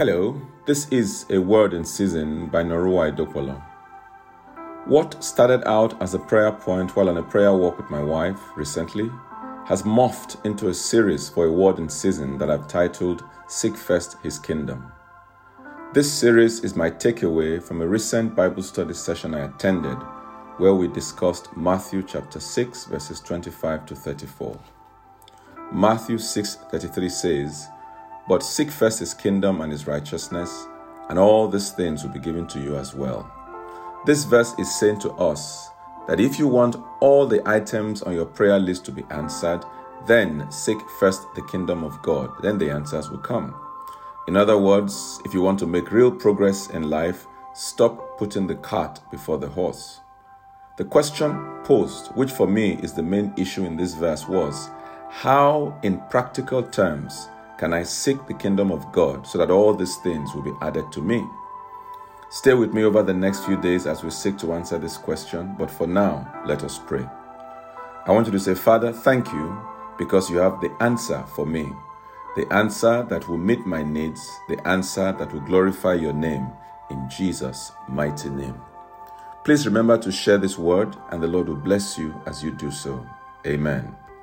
Hello, this is A Word in Season by Norua Idopolo. What started out as a prayer point while on a prayer walk with my wife recently has morphed into a series for A Word in Season that I've titled Seek First His Kingdom. This series is my takeaway from a recent Bible study session I attended where we discussed Matthew chapter 6 verses 25 to 34. Matthew 6:33 says, but seek first his kingdom and his righteousness, and all these things will be given to you as well. This verse is saying to us that if you want all the items on your prayer list to be answered, then seek first the kingdom of God. Then the answers will come. In other words, if you want to make real progress in life, stop putting the cart before the horse. The question posed, which for me is the main issue in this verse, was how, in practical terms, can I seek the kingdom of God so that all these things will be added to me? Stay with me over the next few days as we seek to answer this question, but for now, let us pray. I want you to say, Father, thank you because you have the answer for me, the answer that will meet my needs, the answer that will glorify your name in Jesus' mighty name. Please remember to share this word, and the Lord will bless you as you do so. Amen.